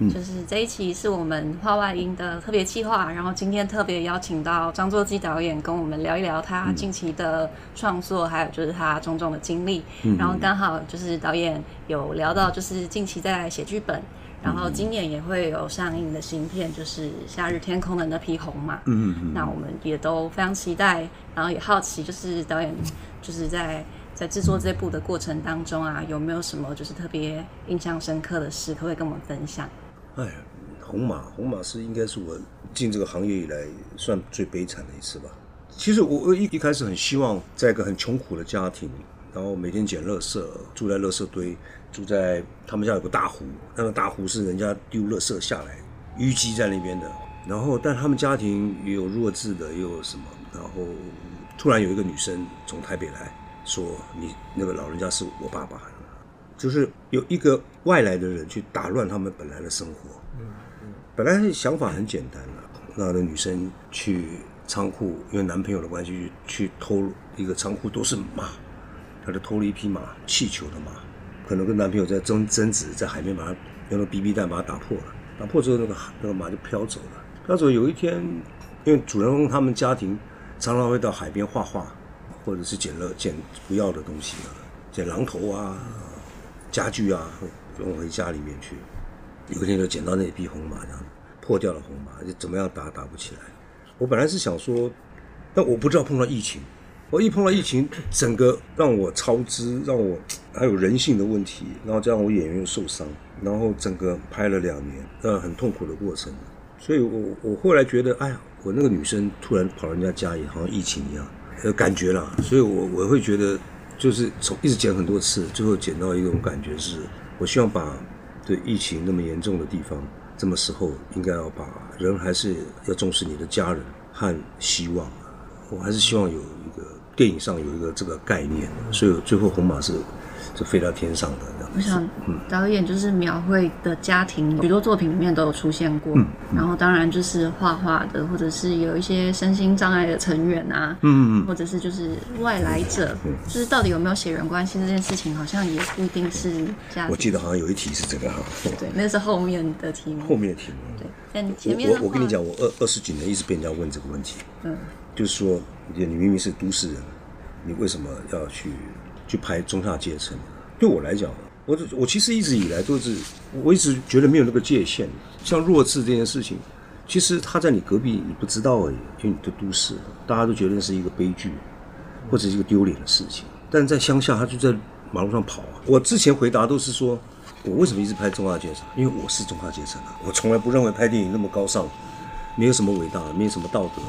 嗯，就是这一期是我们画外音的特别计划，然后今天特别邀请到张作基导演跟我们聊一聊他近期的创作，嗯、还有就是他种种的经历。嗯，然后刚好就是导演有聊到，就是近期在写剧本。然后今年也会有上映的新片，就是《夏日天空的那匹红马》。嗯嗯，那我们也都非常期待，然后也好奇，就是导演就是在在制作这部的过程当中啊，有没有什么就是特别印象深刻的事，可不可以跟我们分享？哎，红马，红马是应该是我进这个行业以来算最悲惨的一次吧。其实我一一开始很希望在一个很穷苦的家庭。然后每天捡垃圾，住在垃圾堆，住在他们家有个大湖，那个大湖是人家丢垃圾下来淤积在那边的。然后，但他们家庭也有弱智的，也有什么。然后突然有一个女生从台北来说：“你那个老人家是我爸爸。”就是有一个外来的人去打乱他们本来的生活。嗯嗯。本来想法很简单了，那个女生去仓库，因为男朋友的关系去偷一个仓库，都是马。她就偷了一匹马，气球的马，可能跟男朋友在争争执，在海边把它用那 BB 弹把它打破了，打破之后那个那个马就飘走了。飘走有一天，因为主人公他们家庭常常会到海边画画，或者是捡了捡不要的东西啊，捡榔头啊、家具啊，运回家里面去。有一天就捡到那匹红马，这样破掉了红马，就怎么样打打不起来。我本来是想说，但我不知道碰到疫情。我一碰到疫情，整个让我超支，让我还有人性的问题，然后加上我演员又受伤，然后整个拍了两年，呃，很痛苦的过程。所以我我后来觉得，哎呀，我那个女生突然跑人家家里，好像疫情一样，有感觉了。所以我我会觉得，就是从一直剪很多次，最后剪到一种感觉是，我希望把对疫情那么严重的地方，这么时候应该要把人还是要重视你的家人和希望，我还是希望有一个。电影上有一个这个概念，所以最后红马是是飞到天上的。我想，导演就是描绘的家庭，许多作品里面都有出现过。嗯嗯、然后当然就是画画的，或者是有一些身心障碍的成员啊，嗯嗯，或者是就是外来者，嗯、就是到底有没有血缘关系这件事情，好像也不一定是家庭。我记得好像有一题是这个哈。对，那是后面的题目。后面的题目。对，但前面我我跟你讲，我二二十几年一直被人家问这个问题。嗯。就是说，你明明是都市人，你为什么要去去拍中下阶层？对我来讲，我我其实一直以来都是，我一直觉得没有那个界限。像弱智这件事情，其实他在你隔壁，你不知道而已，就你的都市，大家都觉得是一个悲剧，或者是一个丢脸的事情。但在乡下，他就在马路上跑啊。我之前回答都是说，我为什么一直拍中下阶层？因为我是中下阶层啊。我从来不认为拍电影那么高尚，没有什么伟大，没有什么道德。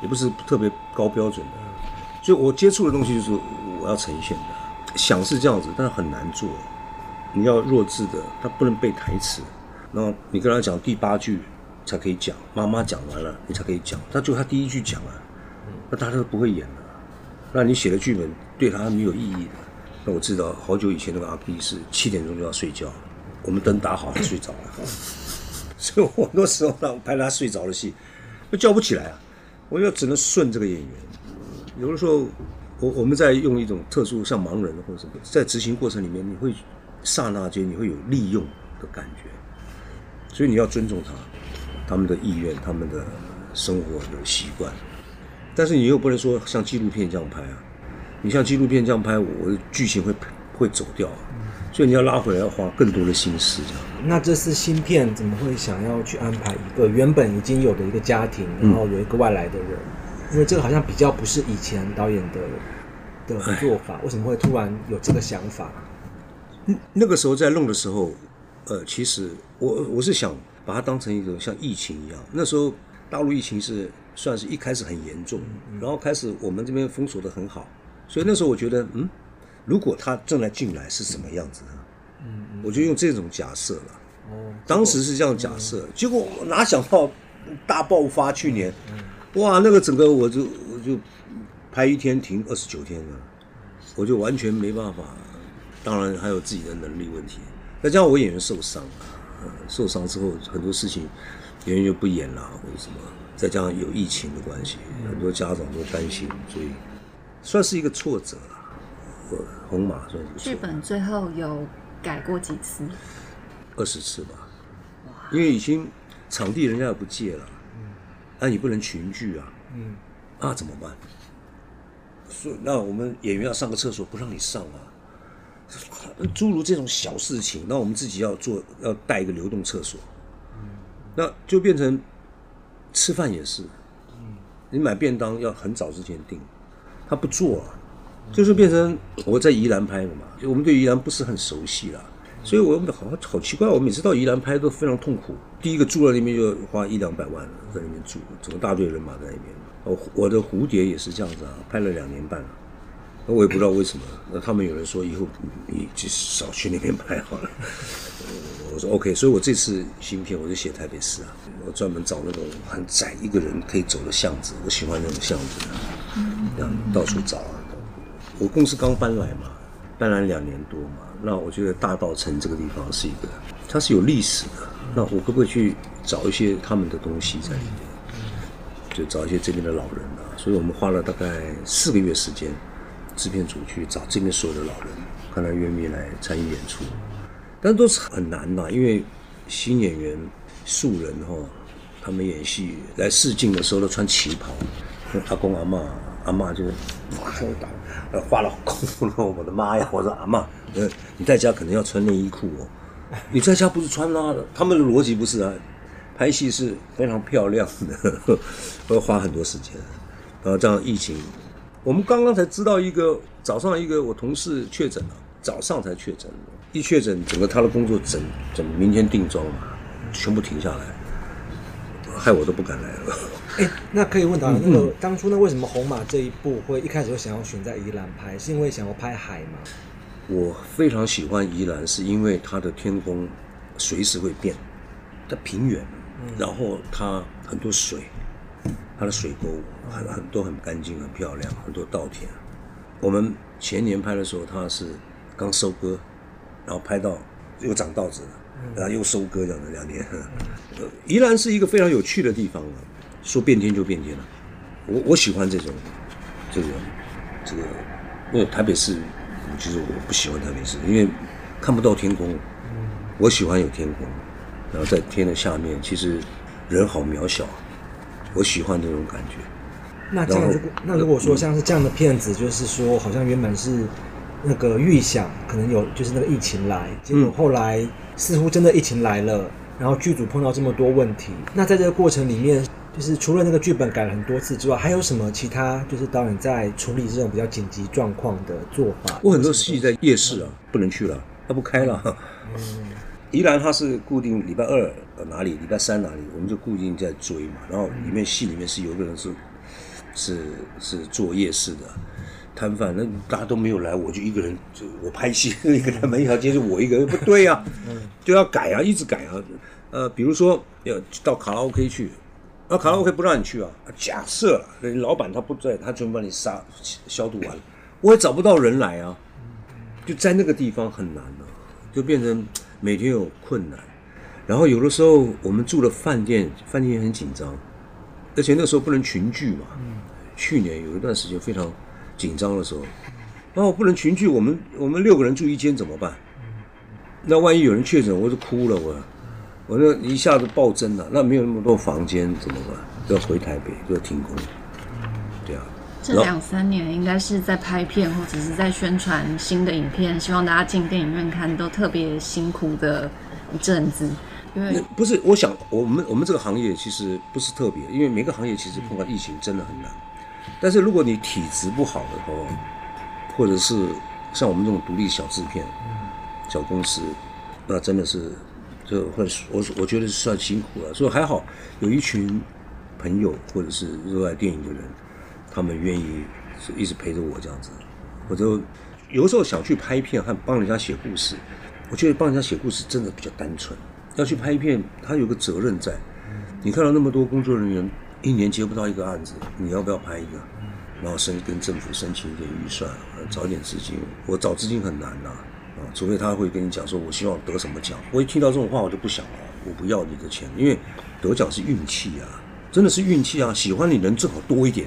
也不是特别高标准的，所以我接触的东西就是我要呈现的，想是这样子，但是很难做。你要弱智的，他不能背台词，然后你跟他讲第八句才可以讲，妈妈讲完了你才可以讲，他就他第一句讲了，那他都不会演了。那你写的剧本对他没有意义的。那我知道好久以前那个阿 B 是七点钟就要睡觉，我们灯打好他睡着了，所以我很多时候让拍他睡着的戏，都叫不起来啊。我就只能顺这个演员。有的时候，我我们在用一种特殊，像盲人或者什么，在执行过程里面，你会刹那间你会有利用的感觉，所以你要尊重他，他们的意愿，他们的生活的习惯。但是你又不能说像纪录片这样拍啊，你像纪录片这样拍，我的剧情会会走掉。啊所以你要拉回来，要花更多的心思，这样。那这次新片怎么会想要去安排一个原本已经有的一个家庭，然后有一个外来的人？嗯、因为这个好像比较不是以前导演的的做法，为什么会突然有这个想法？那个时候在弄的时候，呃，其实我我是想把它当成一个像疫情一样。那时候大陆疫情是算是一开始很严重，然后开始我们这边封锁的很好，所以那时候我觉得，嗯。如果他正在进来是什么样子呢？嗯，我就用这种假设了。哦，当时是这样假设，结果我哪想到大爆发，去年，哇，那个整个我就我就拍一天停二十九天了，我就完全没办法。当然还有自己的能力问题，再加上我演员受伤，呃，受伤之后很多事情演员就不演了，或者什么，再加上有疫情的关系，很多家长都担心，所以算是一个挫折了。红马算是剧本最后有改过几次？二十次吧。哇，因为已经场地人家也不借了，那你不能群聚啊，嗯，那怎么办？所以那我们演员要上个厕所不让你上啊，诸如这种小事情，那我们自己要做，要带一个流动厕所，那就变成吃饭也是，你买便当要很早之前订，他不做啊，就是变成我在宜兰拍的嘛，就我们对宜兰不是很熟悉啦。所以我好好奇怪，我每次到宜兰拍都非常痛苦。第一个住在那边就花一两百万在那边住，整个大队人马在那边。我我的蝴蝶也是这样子啊，拍了两年半了，那我也不知道为什么。那他们有人说以后你就少去那边拍好了。我说 OK，所以我这次新片我就写台北市啊，我专门找那种很窄一个人可以走的巷子，我喜欢那种巷子，这样到处找啊。我公司刚搬来嘛，搬来两年多嘛。那我觉得大稻埕这个地方是一个，它是有历史的。那我可不可以去找一些他们的东西在里面？就找一些这边的老人啊。所以我们花了大概四个月时间，制片组去找这边所有的老人，看他愿不愿意来参与演出。但都是很难的，因为新演员、素人哈，他们演戏来试镜的时候都穿旗袍，阿公阿嬷。阿妈就是马上打，呃，花了功夫了。我的妈呀！我说阿妈，呃，你在家可能要穿内衣裤哦。你在家不是穿拉的？他们的逻辑不是啊，拍戏是非常漂亮的，会花很多时间。然后这样疫情，我们刚刚才知道一个早上一个我同事确诊了，早上才确诊，一确诊整个他的工作整整明天定妆嘛，全部停下来，害我都不敢来了。哎，那可以问导演，那个当初那，为什么红马这一部会一开始就想要选在宜兰拍？是因为想要拍海吗？我非常喜欢宜兰，是因为它的天空随时会变，它平原，然后它很多水，它的水沟很很多很干净很漂亮，很多稻田。我们前年拍的时候，它是刚收割，然后拍到又长稻子了，然后又收割这样的两年。宜兰是一个非常有趣的地方啊。说变天就变天了，我我喜欢这种，这个这个，因为台北市，其实我不喜欢台北市，因为看不到天空。我喜欢有天空，然后在天的下面，其实人好渺小，我喜欢这种感觉。那这样如果那如果说像是这样的片子，就是说好像原本是那个预想可能有就是那个疫情来，结果后来似乎真的疫情来了，然后剧组碰到这么多问题，那在这个过程里面。就是除了那个剧本改了很多次之外，还有什么其他？就是导演在处理这种比较紧急状况的做法。我很多戏在夜市啊，不能去了，他不开了。嗯，宜兰他是固定礼拜二哪里，礼拜三哪里，我们就固定在追嘛。然后里面戏里面是有个人是是是做夜市的摊贩，那大家都没有来，我就一个人，就我拍戏 一个人，每一条街就我一个人，不对呀，就要改啊，一直改啊。呃，比如说要到卡拉 OK 去。那卡拉 OK 不让你去啊？假设了，老板他不在，他全部把你杀消毒完了，我也找不到人来啊，就在那个地方很难啊，就变成每天有困难。然后有的时候我们住的饭店，饭店也很紧张，而且那时候不能群聚嘛。去年有一段时间非常紧张的时候，然后不能群聚，我们我们六个人住一间怎么办？那万一有人确诊，我就哭了我。我那一下子暴增了，那没有那么多房间怎么办？要回台北，就要停工。对啊，这两三年应该是在拍片或者是在宣传新的影片，希望大家进电影院看都特别辛苦的一阵子。因为不是，我想我们我们这个行业其实不是特别，因为每个行业其实碰到疫情真的很难。但是如果你体质不好的话，或者是像我们这种独立小制片、小公司，那真的是。就会我我觉得算辛苦了，所以还好有一群朋友或者是热爱电影的人，他们愿意是一直陪着我这样子。我就有时候想去拍片和帮人家写故事，我觉得帮人家写故事真的比较单纯。要去拍片，他有个责任在。你看到那么多工作人员一年接不到一个案子，你要不要拍一个？然后申跟政府申请一点预算，找点资金。我找资金很难呐。啊除非他会跟你讲说，我希望得什么奖。我一听到这种话，我就不想了，我不要你的钱，因为得奖是运气啊，真的是运气啊。喜欢你人正好多一点，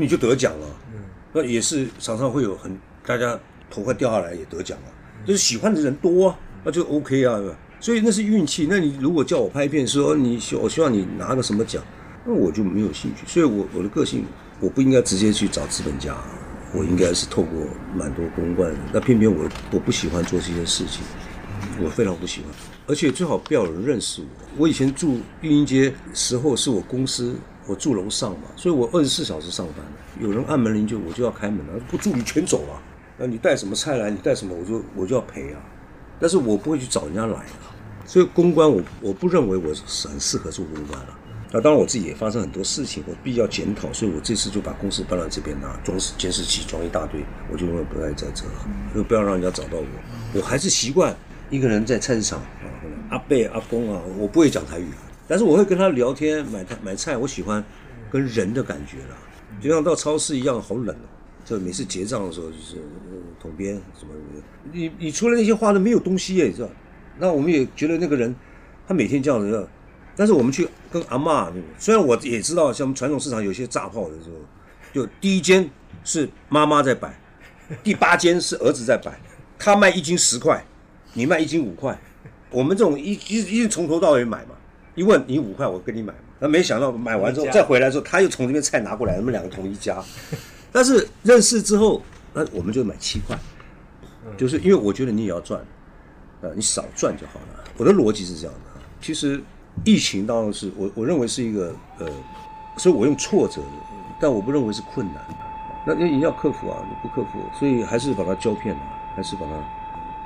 你就得奖了。嗯那也是常常会有很大家头快掉下来也得奖了，就是喜欢的人多啊，那就 OK 啊。所以那是运气。那你如果叫我拍片，说你希我希望你拿个什么奖，那我就没有兴趣。所以我我的个性，我不应该直接去找资本家，我应该是透过蛮多公关。那偏偏我我不喜欢做这些事情，我非常不喜欢。而且最好不要有人认识我。我以前住育英街时候是我公司，我住楼上嘛，所以我二十四小时上班。有人按门铃就我就要开门了，不住你全走了。那你带什么菜来？你带什么我就我就要赔啊。但是我不会去找人家来啊。所以公关我我不认为我是很适合做公关了。那当然我自己也发生很多事情，我必要检讨。所以我这次就把公司搬到这边啊，装监视器装一大堆，我就永远不爱在这了，就不要让人家找到我。我还是习惯一个人在菜市场啊，阿伯阿公啊，我不会讲台语，但是我会跟他聊天买菜买菜。我喜欢跟人的感觉了，就像到超市一样，好冷哦。就每次结账的时候就是统编什么的，你你除了那些话都没有东西耶，是吧？那我们也觉得那个人，他每天这样子，但是我们去跟阿嬷，虽然我也知道，像传统市场有些炸炮的时候，就第一间是妈妈在摆，第八间是儿子在摆，他卖一斤十块，你卖一斤五块，我们这种一一一从头到尾买嘛，一问你五块，我跟你买，那没想到买完之后再回来之后，他又从这边菜拿过来，我们两个同一家，但是认识之后，那我们就买七块，就是因为我觉得你也要赚。呃，你少赚就好了。我的逻辑是这样的。其实疫情当然是我我认为是一个呃，所以我用挫折，但我不认为是困难。那你你要克服啊，你不克服，所以还是把它胶片了，还是把它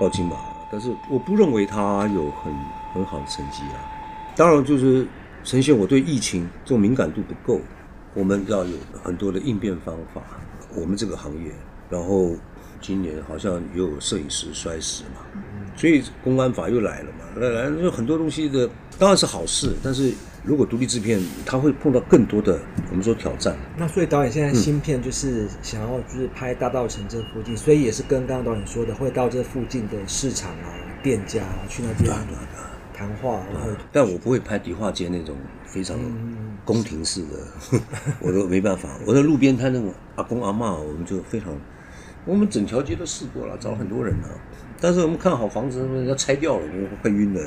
报金吧。但是我不认为它有很很好的成绩啊。当然就是呈现我对疫情这种敏感度不够，我们要有很多的应变方法。我们这个行业，然后今年好像又有摄影师摔死嘛。所以公安法又来了嘛，来来就很多东西的当然是好事，但是如果独立制片，他会碰到更多的我们说挑战。那所以导演现在新片就是想要就是拍大道城这附近，嗯、所以也是跟刚刚导演说的，会到这附近的市场啊、店家啊去那边谈话。然后，但我不会拍迪化街那种非常宫廷式的，嗯、我都没办法。我在路边摊那种阿公阿嬷，我们就非常，我们整条街都试过了，找很多人呢。但是我们看好房子，人家拆掉了，我们快晕了。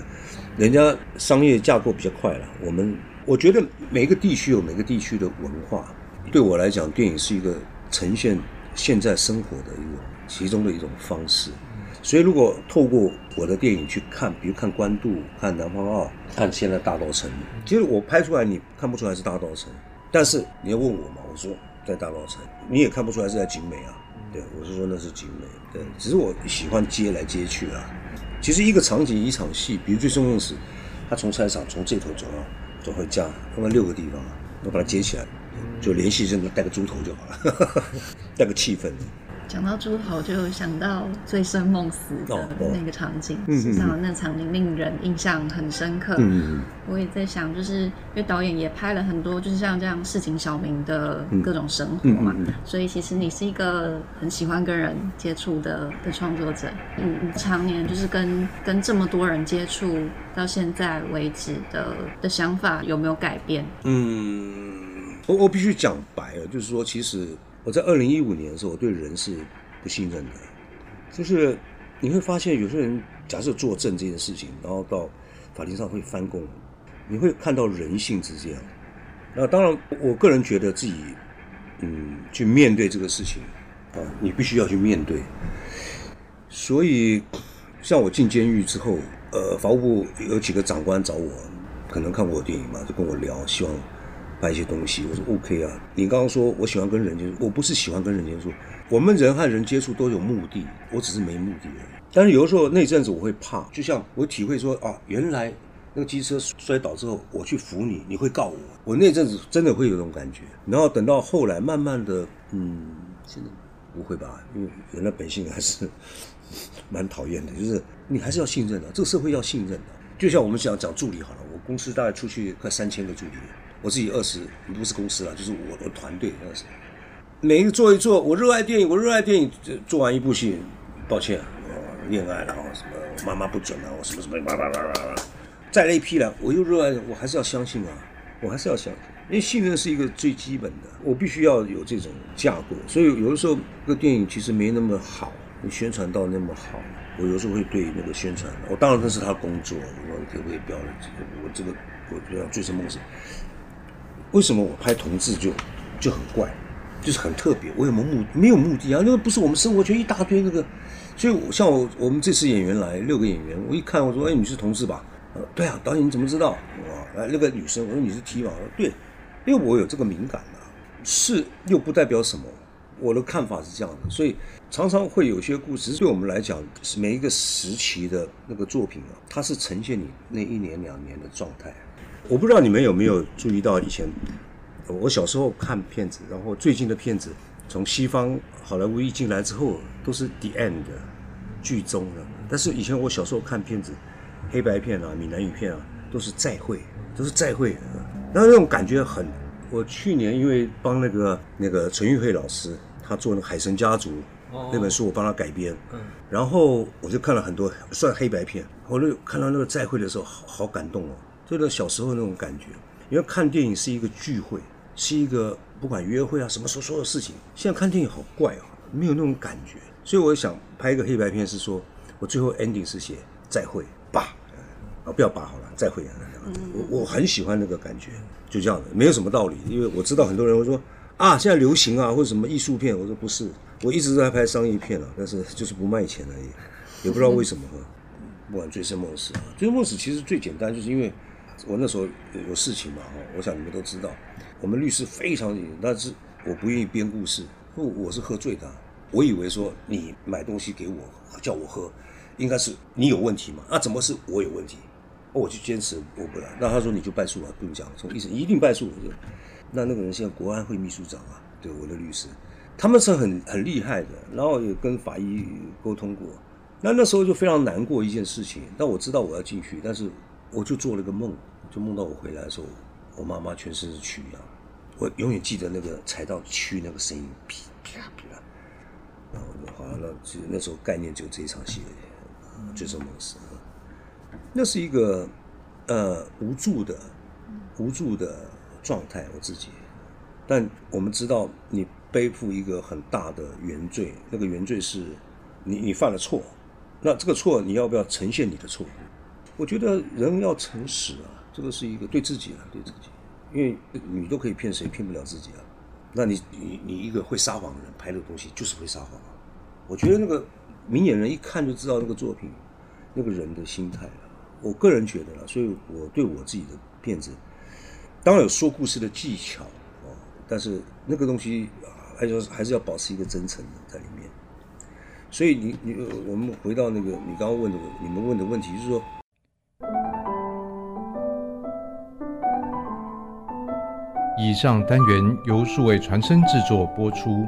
人家商业架构比较快了。我们我觉得每个地区有每个地区的文化。对我来讲，电影是一个呈现现在生活的一种其中的一种方式。所以，如果透过我的电影去看，比如看《关渡》、看《南方二》、看现在大稻埕，其实我拍出来你看不出来是大稻埕，但是你要问我嘛，我说在大稻埕，你也看不出来是在景美啊。对，我是说那是景美。对，只是我喜欢接来接去啊。其实一个场景一场戏，比如最终用时，他从菜场从这头走到走回家，分了六个地方，我把它接起来，就连续性的带个猪头就好了，带个气氛。讲到猪头，就想到《醉生梦死》的那个场景，实际上那场景令人印象很深刻。嗯，我也在想，就是因为导演也拍了很多，就是像这样市井小民的各种生活嘛，嗯嗯嗯、所以其实你是一个很喜欢跟人接触的的创作者。嗯，常年就是跟跟这么多人接触，到现在为止的的想法有没有改变？嗯，我我必须讲白了，就是说，其实。我在二零一五年的时候，我对人是不信任的，就是你会发现有些人假设作证这件事情，然后到法庭上会翻供，你会看到人性之间。那当然，我个人觉得自己，嗯，去面对这个事情啊，你必须要去面对。所以，像我进监狱之后，呃，法务部有几个长官找我，可能看过我电影嘛，就跟我聊，希望。拍一些东西，我说 OK 啊。你刚刚说我喜欢跟人接触，我不是喜欢跟人接触。我们人和人接触都有目的，我只是没目的而已。但是有的时候那阵子我会怕，就像我体会说啊，原来那个机车摔倒之后，我去扶你，你会告我。我那阵子真的会有这种感觉。然后等到后来，慢慢的，嗯，现在不会吧？因为人的本性还是蛮讨厌的，就是你还是要信任的，这个社会要信任的。就像我们想讲助理好了，我公司大概出去快三千个助理。我自己二十，不是公司了，就是我的团队二十。每一个做一做，我热爱电影，我热爱电影。做完一部戏，抱歉，我恋爱了，什么妈妈不准了，我什么什么，叭叭叭叭叭，再来一批了，我又热爱，我还是要相信啊，我还是要相信，因为信任是一个最基本的，我必须要有这种架构。所以有的时候，个电影其实没那么好，你宣传到那么好，我有时候会对那个宣传，我当然那是他工作，我可不可以不要了？我这个我不要《醉生梦死》，为什么我拍同志就就很怪，就是很特别？我有没有目没有目的啊？那个不是我们生活圈一大堆那个，所以像我我们这次演员来六个演员，我一看我说哎，你是同志吧？呃对啊，导演你怎么知道？哇，来那个女生，我说你是 T 吧？我说对，因为我有这个敏感啊，是又不代表什么。我的看法是这样的，所以常常会有些故事，对我们来讲，每一个时期的那个作品啊，它是呈现你那一年两年的状态。我不知道你们有没有注意到，以前我小时候看片子，然后最近的片子从西方好莱坞一进来之后，都是 the end 剧终了。但是以前我小时候看片子，黑白片啊、闽南语片啊，都是再会，都是再会，然后那种感觉很。我去年因为帮那个那个陈玉慧老师。他做那个《海神家族》那本书，我帮他改编，然后我就看了很多算黑白片，我就看到那个再会的时候，好好感动哦，就那小时候那种感觉。因为看电影是一个聚会，是一个不管约会啊什么时候所有事情，现在看电影好怪哦，没有那种感觉。所以我想拍一个黑白片，是说我最后 ending 是写再会吧，啊不要吧好了，再会，我我很喜欢那个感觉，就这样的，没有什么道理，因为我知道很多人会说。啊，现在流行啊，或者什么艺术片，我说不是，我一直都在拍商业片啊，但是就是不卖钱而已，也不知道为什么。不管醉生梦死啊，醉生梦死其实最简单，就是因为我那时候有事情嘛，哈，我想你们都知道，我们律师非常严，但是我不愿意编故事，我我是喝醉的，我以为说你买东西给我叫我喝，应该是你有问题嘛，啊，怎么是我有问题？我就坚持我不来，那他说你就败诉啊，不用讲，从一审一定败诉，我就。那那个人现在国安会秘书长啊，对我的律师，他们是很很厉害的，然后也跟法医沟通过。那那时候就非常难过一件事情，但我知道我要进去，但是我就做了个梦，就梦到我回来的时候，我妈妈全身是蛆啊，我永远记得那个踩到蛆那个声音，噼啪啪。然后我就好了，那其实那时候概念就这一场戏而已，醉生梦死。那是一个呃无助的无助的。状态我自己，但我们知道你背负一个很大的原罪，那个原罪是你你犯了错，那这个错你要不要呈现你的错？我觉得人要诚实啊，这个是一个对自己啊，对自己，因为你都可以骗谁，骗不了自己啊。那你你你一个会撒谎的人拍的东西就是会撒谎啊。我觉得那个明眼人一看就知道那个作品那个人的心态了。我个人觉得了，所以我对我自己的片子。当然有说故事的技巧哦，但是那个东西还是还是要保持一个真诚的在里面。所以你你我们回到那个你刚刚问的你们问的问题，就是说，以上单元由数位传声制作播出。